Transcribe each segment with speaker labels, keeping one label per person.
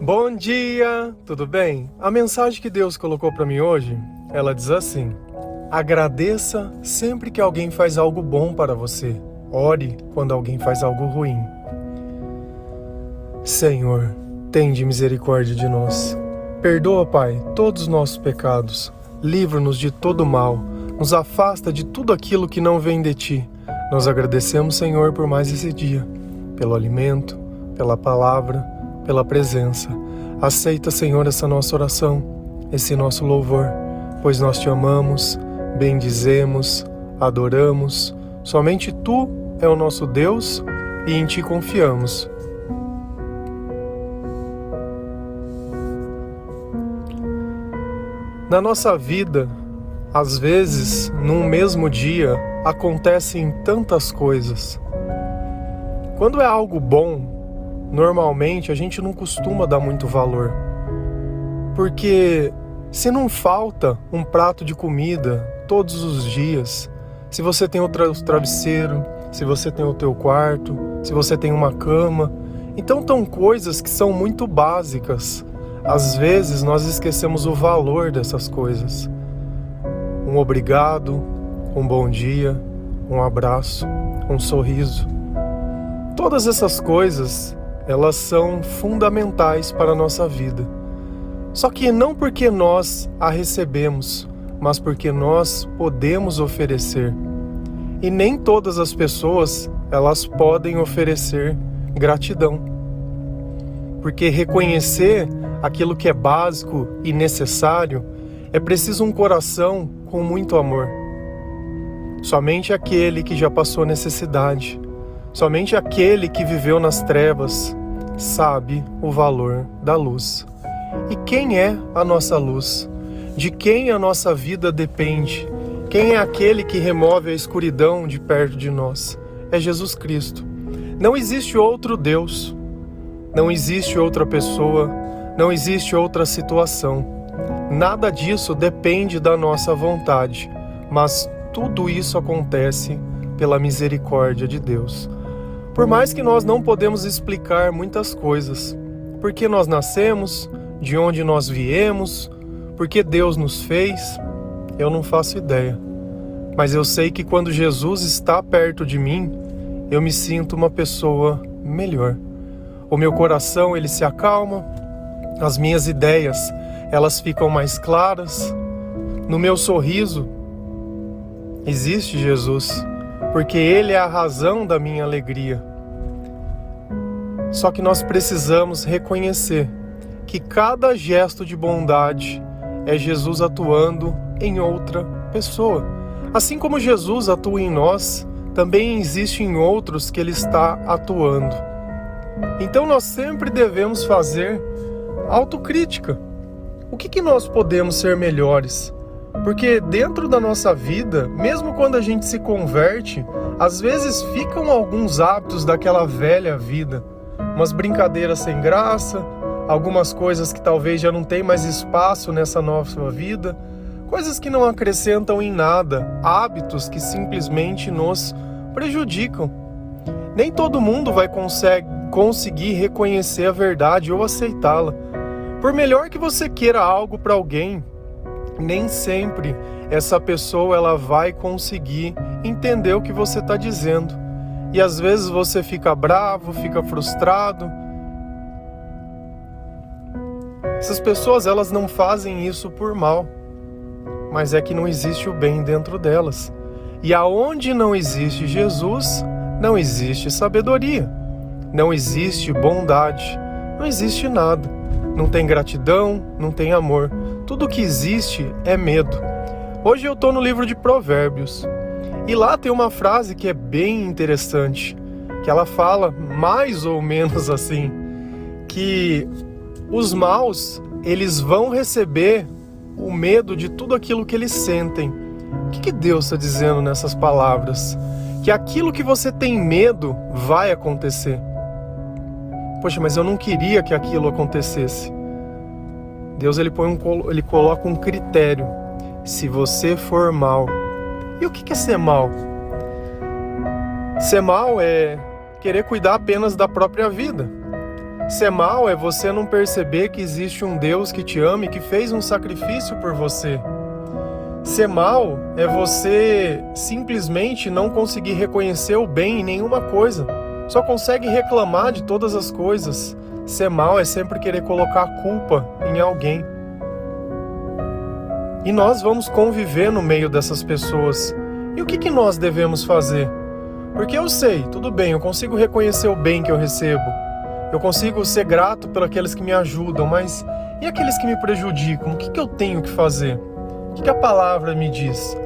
Speaker 1: Bom dia, tudo bem? A mensagem que Deus colocou para mim hoje, ela diz assim: Agradeça sempre que alguém faz algo bom para você. Ore quando alguém faz algo ruim. Senhor, tende misericórdia de nós. Perdoa, Pai, todos os nossos pecados. Livra-nos de todo mal. Nos afasta de tudo aquilo que não vem de ti. Nós agradecemos, Senhor, por mais esse dia, pelo alimento, pela palavra, pela presença. Aceita, Senhor, essa nossa oração, esse nosso louvor, pois nós te amamos, bendizemos, adoramos. Somente tu é o nosso Deus e em ti confiamos. Na nossa vida, às vezes, num mesmo dia, acontecem tantas coisas. Quando é algo bom, normalmente a gente não costuma dar muito valor. Porque se não falta um prato de comida todos os dias, se você tem o travesseiro, se você tem o teu quarto, se você tem uma cama, então são coisas que são muito básicas às vezes nós esquecemos o valor dessas coisas. Um obrigado, um bom dia, um abraço, um sorriso. Todas essas coisas, elas são fundamentais para a nossa vida. Só que não porque nós a recebemos, mas porque nós podemos oferecer. E nem todas as pessoas, elas podem oferecer gratidão. Porque reconhecer aquilo que é básico e necessário, é preciso um coração com muito amor. Somente aquele que já passou necessidade, somente aquele que viveu nas trevas, sabe o valor da luz. E quem é a nossa luz? De quem a nossa vida depende? Quem é aquele que remove a escuridão de perto de nós? É Jesus Cristo. Não existe outro Deus, não existe outra pessoa, não existe outra situação. Nada disso depende da nossa vontade, mas tudo isso acontece pela misericórdia de Deus. Por mais que nós não podemos explicar muitas coisas, porque nós nascemos, de onde nós viemos, porque Deus nos fez, eu não faço ideia. Mas eu sei que quando Jesus está perto de mim, eu me sinto uma pessoa melhor. O meu coração ele se acalma, as minhas ideias, elas ficam mais claras. No meu sorriso existe Jesus, porque ele é a razão da minha alegria. Só que nós precisamos reconhecer que cada gesto de bondade é Jesus atuando em outra pessoa. Assim como Jesus atua em nós, também existe em outros que ele está atuando. Então nós sempre devemos fazer autocrítica. O que, que nós podemos ser melhores? Porque dentro da nossa vida, mesmo quando a gente se converte, às vezes ficam alguns hábitos daquela velha vida, umas brincadeiras sem graça, algumas coisas que talvez já não tem mais espaço nessa nova vida, coisas que não acrescentam em nada, hábitos que simplesmente nos prejudicam. Nem todo mundo vai conseguir reconhecer a verdade ou aceitá-la. Por melhor que você queira algo para alguém, nem sempre essa pessoa ela vai conseguir entender o que você está dizendo. E às vezes você fica bravo, fica frustrado. Essas pessoas elas não fazem isso por mal, mas é que não existe o bem dentro delas. E aonde não existe Jesus, não existe sabedoria, não existe bondade, não existe nada. Não tem gratidão, não tem amor. Tudo que existe é medo. Hoje eu estou no livro de Provérbios e lá tem uma frase que é bem interessante, que ela fala mais ou menos assim, que os maus eles vão receber o medo de tudo aquilo que eles sentem. O que, que Deus está dizendo nessas palavras? Que aquilo que você tem medo vai acontecer. Poxa, mas eu não queria que aquilo acontecesse. Deus ele põe um, ele coloca um critério. Se você for mal. E o que é ser mal? Ser mal é querer cuidar apenas da própria vida. Ser mal é você não perceber que existe um Deus que te ama e que fez um sacrifício por você. Ser mal é você simplesmente não conseguir reconhecer o bem em nenhuma coisa. Só consegue reclamar de todas as coisas. Ser mal é sempre querer colocar a culpa em alguém. E nós vamos conviver no meio dessas pessoas. E o que, que nós devemos fazer? Porque eu sei, tudo bem, eu consigo reconhecer o bem que eu recebo. Eu consigo ser grato por aqueles que me ajudam, mas e aqueles que me prejudicam? O que, que eu tenho que fazer? O que a palavra me diz?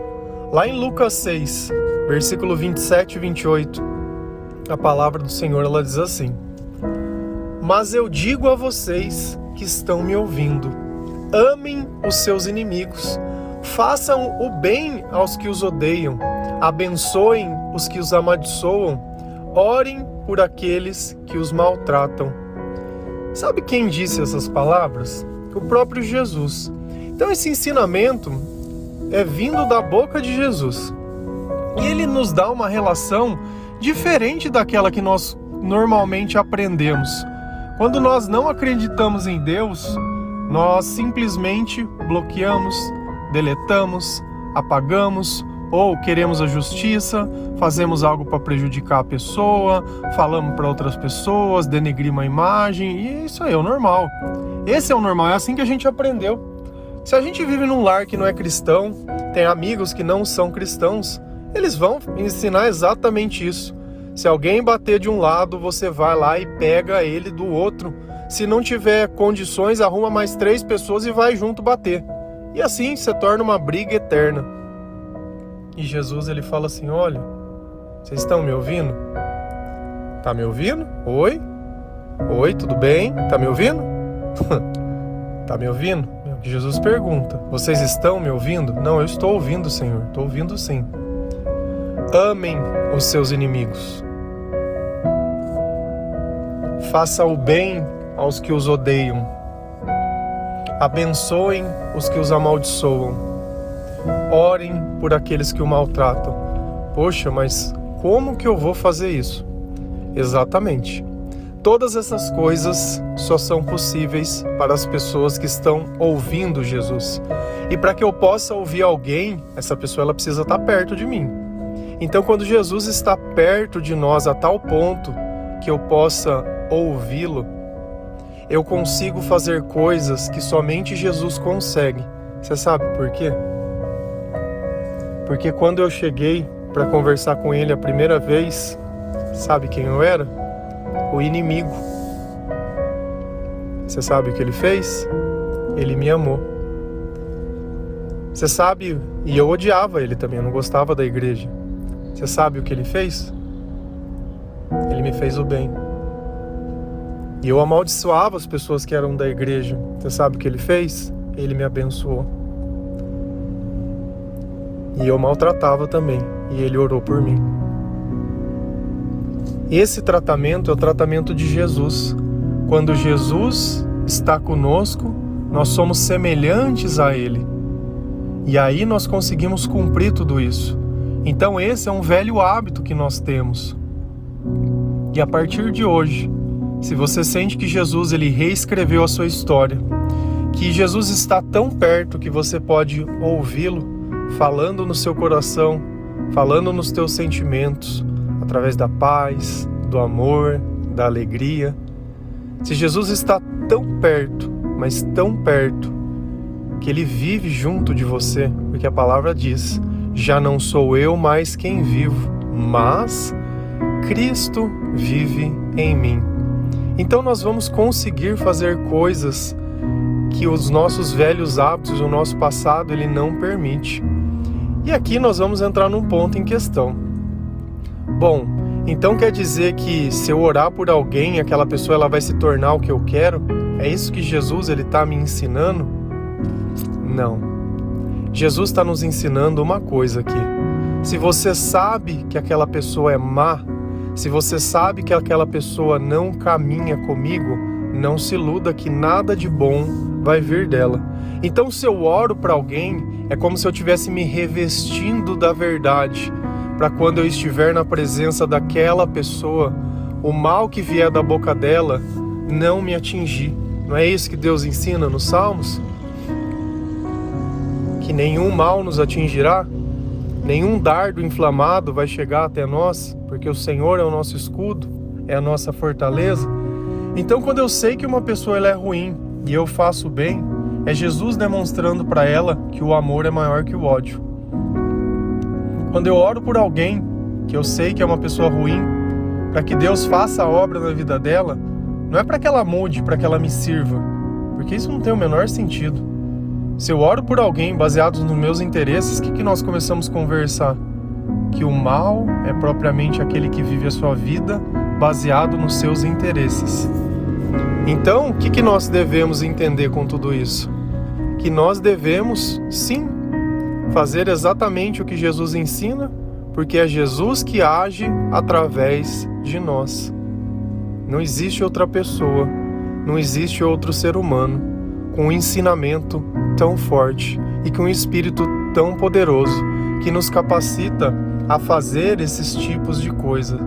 Speaker 1: Lá em Lucas 6, versículo 27 e 28, a palavra do Senhor ela diz assim: Mas eu digo a vocês que estão me ouvindo: amem os seus inimigos, façam o bem aos que os odeiam, abençoem os que os amaldiçoam, orem por aqueles que os maltratam. Sabe quem disse essas palavras? O próprio Jesus. Então esse ensinamento é vindo da boca de Jesus. E ele nos dá uma relação diferente daquela que nós normalmente aprendemos. Quando nós não acreditamos em Deus, nós simplesmente bloqueamos, deletamos, apagamos ou queremos a justiça, fazemos algo para prejudicar a pessoa, falamos para outras pessoas, denegrimos a imagem, e isso aí é o normal. Esse é o normal, é assim que a gente aprendeu. Se a gente vive num lar que não é cristão, tem amigos que não são cristãos, eles vão ensinar exatamente isso. Se alguém bater de um lado, você vai lá e pega ele do outro. Se não tiver condições, arruma mais três pessoas e vai junto bater. E assim se torna uma briga eterna. E Jesus ele fala assim: Olha, vocês estão me ouvindo? Tá me ouvindo? Oi? Oi, tudo bem? Tá me ouvindo? tá me ouvindo? Jesus pergunta: Vocês estão me ouvindo? Não, eu estou ouvindo, Senhor. Estou ouvindo sim. Amem os seus inimigos. Faça o bem aos que os odeiam. Abençoem os que os amaldiçoam. Orem por aqueles que o maltratam. Poxa, mas como que eu vou fazer isso? Exatamente. Todas essas coisas só são possíveis para as pessoas que estão ouvindo Jesus. E para que eu possa ouvir alguém, essa pessoa ela precisa estar perto de mim. Então, quando Jesus está perto de nós a tal ponto que eu possa ouvi-lo, eu consigo fazer coisas que somente Jesus consegue. Você sabe por quê? Porque quando eu cheguei para conversar com ele a primeira vez, sabe quem eu era? o inimigo. Você sabe o que ele fez? Ele me amou. Você sabe, e eu odiava ele também, eu não gostava da igreja. Você sabe o que ele fez? Ele me fez o bem. E eu amaldiçoava as pessoas que eram da igreja. Você sabe o que ele fez? Ele me abençoou. E eu maltratava também. E ele orou por mim. Esse tratamento é o tratamento de Jesus. Quando Jesus está conosco, nós somos semelhantes a Ele. E aí nós conseguimos cumprir tudo isso. Então, esse é um velho hábito que nós temos. E a partir de hoje, se você sente que Jesus ele reescreveu a sua história, que Jesus está tão perto que você pode ouvi-lo falando no seu coração, falando nos teus sentimentos, através da paz, do amor, da alegria. Se Jesus está tão perto, mas tão perto, que ele vive junto de você, porque a palavra diz: já não sou eu mais quem vivo, mas Cristo vive em mim. Então nós vamos conseguir fazer coisas que os nossos velhos hábitos, o nosso passado, ele não permite. E aqui nós vamos entrar num ponto em questão. Bom, então quer dizer que se eu orar por alguém, aquela pessoa ela vai se tornar o que eu quero? É isso que Jesus ele está me ensinando? Não. Jesus está nos ensinando uma coisa aqui. Se você sabe que aquela pessoa é má, se você sabe que aquela pessoa não caminha comigo, não se iluda que nada de bom vai vir dela. Então, se eu oro para alguém, é como se eu estivesse me revestindo da verdade para quando eu estiver na presença daquela pessoa, o mal que vier da boca dela não me atingir. Não é isso que Deus ensina nos Salmos? Que nenhum mal nos atingirá, nenhum dardo inflamado vai chegar até nós, porque o Senhor é o nosso escudo, é a nossa fortaleza. Então, quando eu sei que uma pessoa ela é ruim e eu faço bem, é Jesus demonstrando para ela que o amor é maior que o ódio. Quando eu oro por alguém que eu sei que é uma pessoa ruim, para que Deus faça a obra na vida dela, não é para que ela mude, para que ela me sirva, porque isso não tem o menor sentido. Se eu oro por alguém baseado nos meus interesses, o que, que nós começamos a conversar? Que o mal é propriamente aquele que vive a sua vida baseado nos seus interesses. Então, o que, que nós devemos entender com tudo isso? Que nós devemos, sim, fazer exatamente o que Jesus ensina, porque é Jesus que age através de nós. Não existe outra pessoa, não existe outro ser humano um ensinamento tão forte e com um espírito tão poderoso que nos capacita a fazer esses tipos de coisa.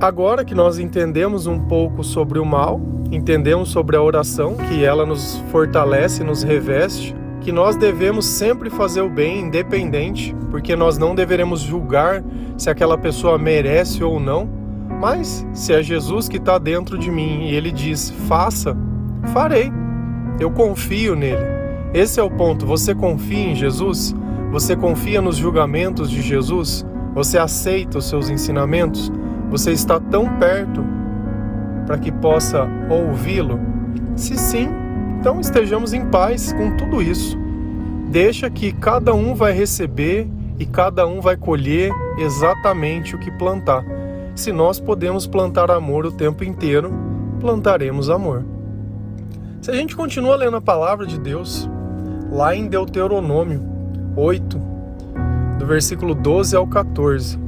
Speaker 1: Agora que nós entendemos um pouco sobre o mal, entendemos sobre a oração, que ela nos fortalece, nos reveste, que nós devemos sempre fazer o bem, independente, porque nós não deveremos julgar se aquela pessoa merece ou não, mas se é Jesus que está dentro de mim e ele diz faça, farei. Eu confio nele. Esse é o ponto. Você confia em Jesus? Você confia nos julgamentos de Jesus? Você aceita os seus ensinamentos? Você está tão perto para que possa ouvi-lo? Se sim, então estejamos em paz com tudo isso. Deixa que cada um vai receber e cada um vai colher exatamente o que plantar. Se nós podemos plantar amor o tempo inteiro, plantaremos amor. Se a gente continua lendo a palavra de Deus, lá em Deuteronômio 8, do versículo 12 ao 14,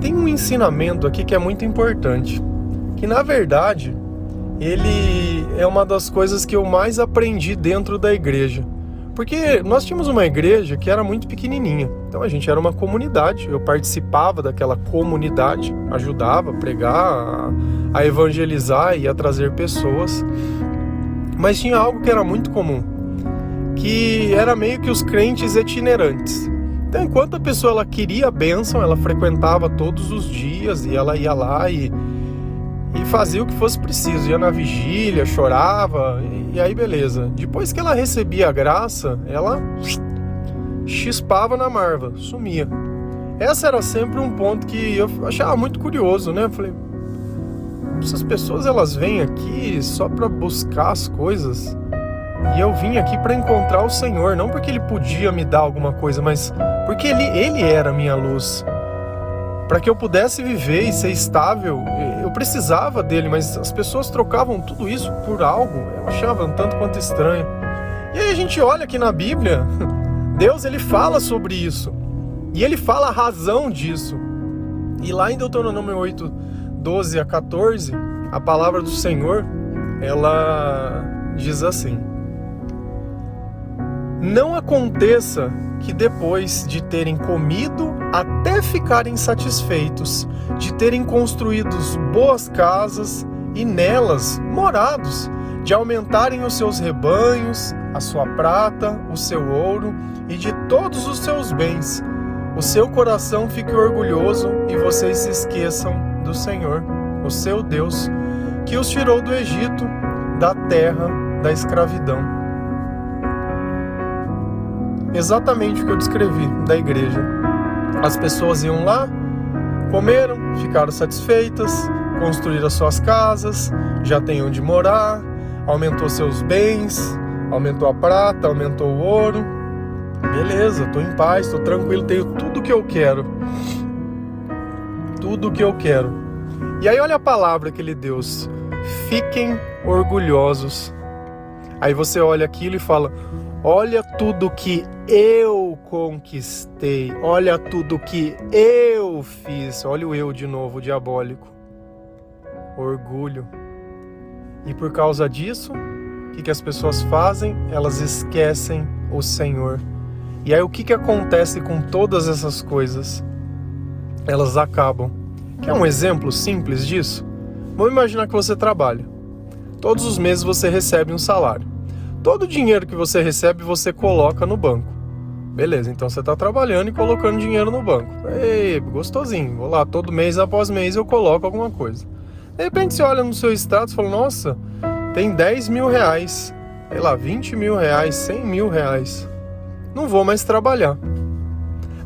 Speaker 1: tem um ensinamento aqui que é muito importante, que na verdade ele é uma das coisas que eu mais aprendi dentro da igreja. Porque nós tínhamos uma igreja que era muito pequenininha. Então a gente era uma comunidade. Eu participava daquela comunidade, ajudava a pregar, a evangelizar e a trazer pessoas. Mas tinha algo que era muito comum, que era meio que os crentes itinerantes. Então, enquanto a pessoa ela queria a bênção, ela frequentava todos os dias e ela ia lá e, e fazia o que fosse preciso. Ia na vigília, chorava e, e aí beleza. Depois que ela recebia a graça, ela chispava na marva, sumia. Essa era sempre um ponto que eu achava muito curioso, né? Eu falei, essas pessoas elas vêm aqui só para buscar as coisas. E eu vim aqui para encontrar o Senhor, não porque ele podia me dar alguma coisa, mas porque ele, ele era a minha luz. Para que eu pudesse viver e ser estável, eu precisava dele, mas as pessoas trocavam tudo isso por algo. Eu achava um tanto quanto estranho. E aí a gente olha aqui na Bíblia, Deus ele fala sobre isso. E ele fala a razão disso. E lá em Deuteronômio 8, 12 a 14, a palavra do Senhor, ela diz assim: não aconteça que depois de terem comido até ficarem satisfeitos, de terem construído boas casas e nelas morados, de aumentarem os seus rebanhos, a sua prata, o seu ouro e de todos os seus bens, o seu coração fique orgulhoso e vocês se esqueçam do Senhor, o seu Deus, que os tirou do Egito, da terra da escravidão exatamente o que eu descrevi da igreja. As pessoas iam lá, comeram, ficaram satisfeitas, construíram suas casas, já têm onde morar, aumentou seus bens, aumentou a prata, aumentou o ouro. Beleza, estou em paz, estou tranquilo, tenho tudo que eu quero. Tudo que eu quero. E aí olha a palavra que ele deu: fiquem orgulhosos. Aí você olha aquilo e fala: Olha tudo que eu conquistei. Olha tudo que eu fiz. Olha o eu de novo, diabólico. Orgulho. E por causa disso, o que, que as pessoas fazem? Elas esquecem o Senhor. E aí o que, que acontece com todas essas coisas? Elas acabam Quer um exemplo simples disso? Vamos imaginar que você trabalha. Todos os meses você recebe um salário. Todo o dinheiro que você recebe você coloca no banco. Beleza, então você está trabalhando e colocando dinheiro no banco. Ei, gostosinho. Vou lá, todo mês após mês eu coloco alguma coisa. De repente você olha no seu status e fala, nossa, tem 10 mil reais, sei lá, 20 mil reais, 100 mil reais. Não vou mais trabalhar.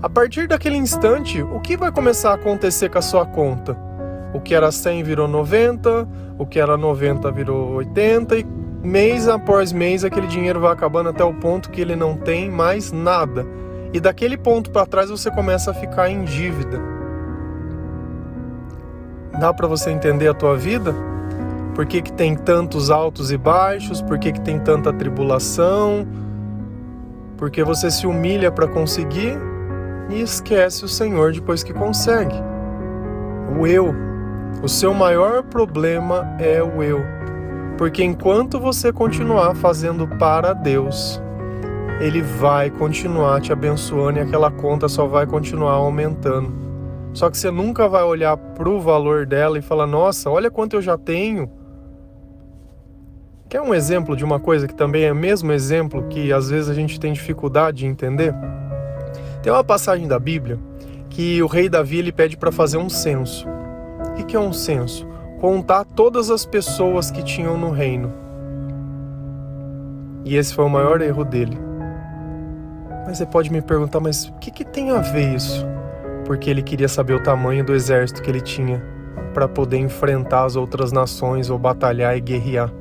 Speaker 1: A partir daquele instante, o que vai começar a acontecer com a sua conta? O que era 100 virou 90, o que era 90 virou 80 e mês após mês aquele dinheiro vai acabando até o ponto que ele não tem mais nada. E daquele ponto para trás você começa a ficar em dívida. Dá para você entender a tua vida? Por que, que tem tantos altos e baixos? Por que, que tem tanta tribulação? Porque você se humilha para conseguir e esquece o Senhor depois que consegue. O eu. O seu maior problema é o eu. Porque enquanto você continuar fazendo para Deus, Ele vai continuar te abençoando e aquela conta só vai continuar aumentando. Só que você nunca vai olhar para o valor dela e falar: Nossa, olha quanto eu já tenho. Quer um exemplo de uma coisa que também é o mesmo exemplo que às vezes a gente tem dificuldade de entender? Tem uma passagem da Bíblia que o rei Davi ele pede para fazer um censo. O que é um censo? Contar todas as pessoas que tinham no reino. E esse foi o maior erro dele. Mas você pode me perguntar, mas o que, que tem a ver isso? Porque ele queria saber o tamanho do exército que ele tinha para poder enfrentar as outras nações ou batalhar e guerrear.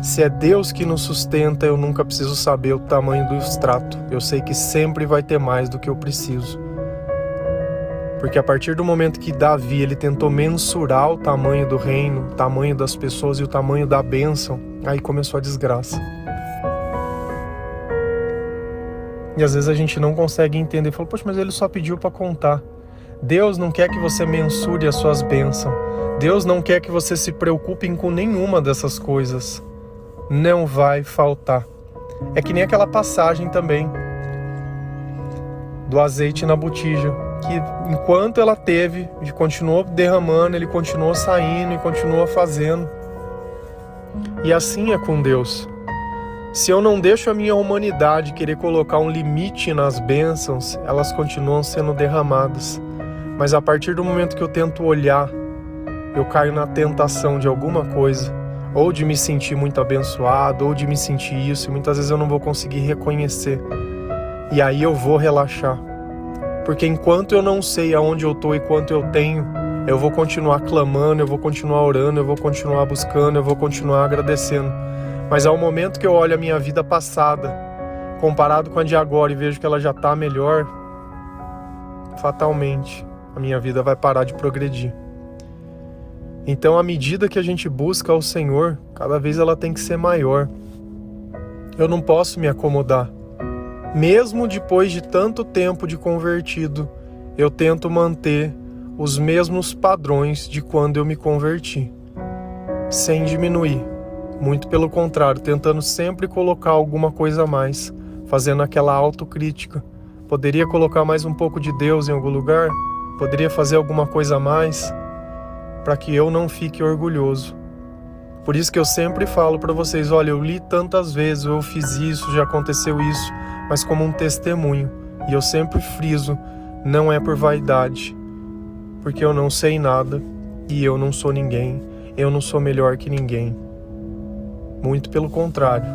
Speaker 1: Se é Deus que nos sustenta, eu nunca preciso saber o tamanho do extrato. Eu sei que sempre vai ter mais do que eu preciso. Porque a partir do momento que Davi ele tentou mensurar o tamanho do reino, o tamanho das pessoas e o tamanho da bênção, aí começou a desgraça. E às vezes a gente não consegue entender. Fala, poxa, mas ele só pediu para contar. Deus não quer que você mensure as suas bênçãos. Deus não quer que você se preocupe com nenhuma dessas coisas não vai faltar. É que nem aquela passagem também do azeite na botija, que enquanto ela teve, ele continuou derramando, ele continuou saindo e continua fazendo. E assim é com Deus. Se eu não deixo a minha humanidade querer colocar um limite nas bênçãos, elas continuam sendo derramadas. Mas a partir do momento que eu tento olhar, eu caio na tentação de alguma coisa ou de me sentir muito abençoado, ou de me sentir isso, e muitas vezes eu não vou conseguir reconhecer. E aí eu vou relaxar. Porque enquanto eu não sei aonde eu estou e quanto eu tenho, eu vou continuar clamando, eu vou continuar orando, eu vou continuar buscando, eu vou continuar agradecendo. Mas ao momento que eu olho a minha vida passada, comparado com a de agora e vejo que ela já está melhor, fatalmente a minha vida vai parar de progredir. Então, à medida que a gente busca ao Senhor, cada vez ela tem que ser maior. Eu não posso me acomodar. Mesmo depois de tanto tempo de convertido, eu tento manter os mesmos padrões de quando eu me converti, sem diminuir. Muito pelo contrário, tentando sempre colocar alguma coisa a mais, fazendo aquela autocrítica. Poderia colocar mais um pouco de Deus em algum lugar? Poderia fazer alguma coisa a mais? para que eu não fique orgulhoso. Por isso que eu sempre falo para vocês, olha, eu li tantas vezes, eu fiz isso, já aconteceu isso, mas como um testemunho. E eu sempre friso, não é por vaidade, porque eu não sei nada e eu não sou ninguém, eu não sou melhor que ninguém. Muito pelo contrário.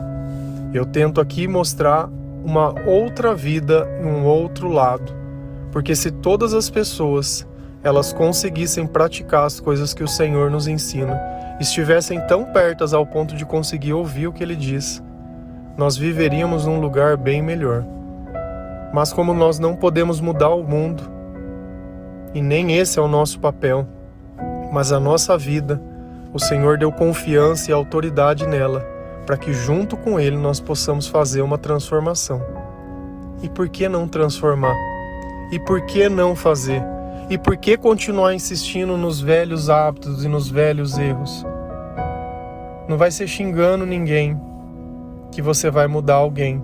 Speaker 1: Eu tento aqui mostrar uma outra vida um outro lado, porque se todas as pessoas elas conseguissem praticar as coisas que o Senhor nos ensina, estivessem tão pertas ao ponto de conseguir ouvir o que ele diz, nós viveríamos num lugar bem melhor. Mas como nós não podemos mudar o mundo, e nem esse é o nosso papel, mas a nossa vida, o Senhor deu confiança e autoridade nela, para que junto com Ele nós possamos fazer uma transformação. E por que não transformar? E por que não fazer? E por que continuar insistindo nos velhos hábitos e nos velhos erros? Não vai ser xingando ninguém que você vai mudar alguém.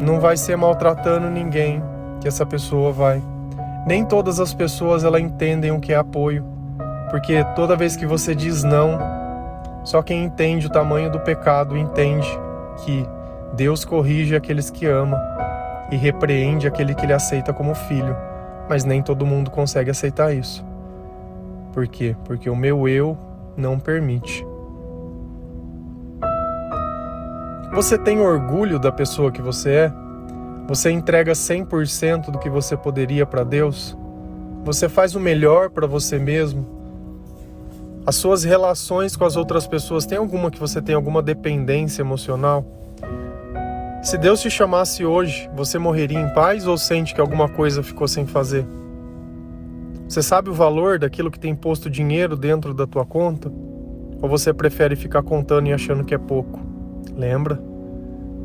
Speaker 1: Não vai ser maltratando ninguém que essa pessoa vai. Nem todas as pessoas ela entendem o que é apoio, porque toda vez que você diz não, só quem entende o tamanho do pecado entende que Deus corrige aqueles que ama e repreende aquele que ele aceita como filho, mas nem todo mundo consegue aceitar isso. Por quê? Porque o meu eu não permite. Você tem orgulho da pessoa que você é? Você entrega 100% do que você poderia para Deus? Você faz o melhor para você mesmo? As suas relações com as outras pessoas, tem alguma que você tem alguma dependência emocional? Se Deus te chamasse hoje, você morreria em paz ou sente que alguma coisa ficou sem fazer? Você sabe o valor daquilo que tem posto dinheiro dentro da tua conta? Ou você prefere ficar contando e achando que é pouco? Lembra?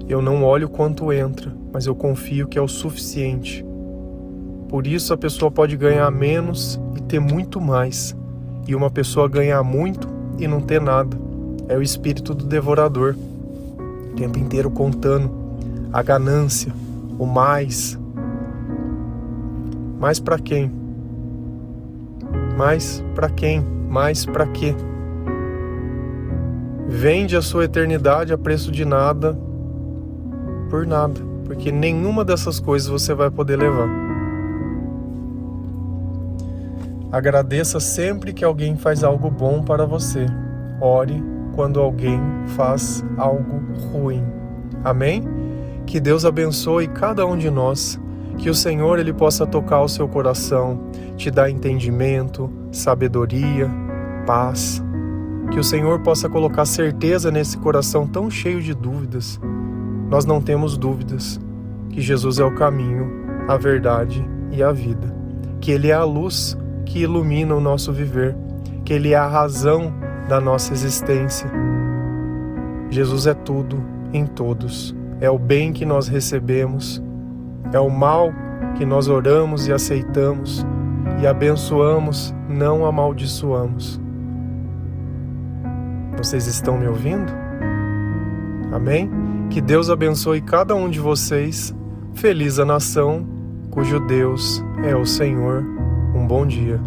Speaker 1: Eu não olho quanto entra, mas eu confio que é o suficiente. Por isso a pessoa pode ganhar menos e ter muito mais, e uma pessoa ganhar muito e não ter nada. É o espírito do devorador, o tempo inteiro contando a ganância, o mais. Mais para quem? Mais para quem? Mais para quê? Vende a sua eternidade a preço de nada por nada, porque nenhuma dessas coisas você vai poder levar. Agradeça sempre que alguém faz algo bom para você. Ore quando alguém faz algo ruim. Amém? Que Deus abençoe cada um de nós. Que o Senhor ele possa tocar o seu coração, te dar entendimento, sabedoria, paz. Que o Senhor possa colocar certeza nesse coração tão cheio de dúvidas. Nós não temos dúvidas que Jesus é o caminho, a verdade e a vida, que Ele é a luz que ilumina o nosso viver, que Ele é a razão da nossa existência. Jesus é tudo em todos, é o bem que nós recebemos, é o mal que nós oramos e aceitamos. E abençoamos, não amaldiçoamos. Vocês estão me ouvindo? Amém? Que Deus abençoe cada um de vocês. Feliz a nação cujo Deus é o Senhor. Um bom dia.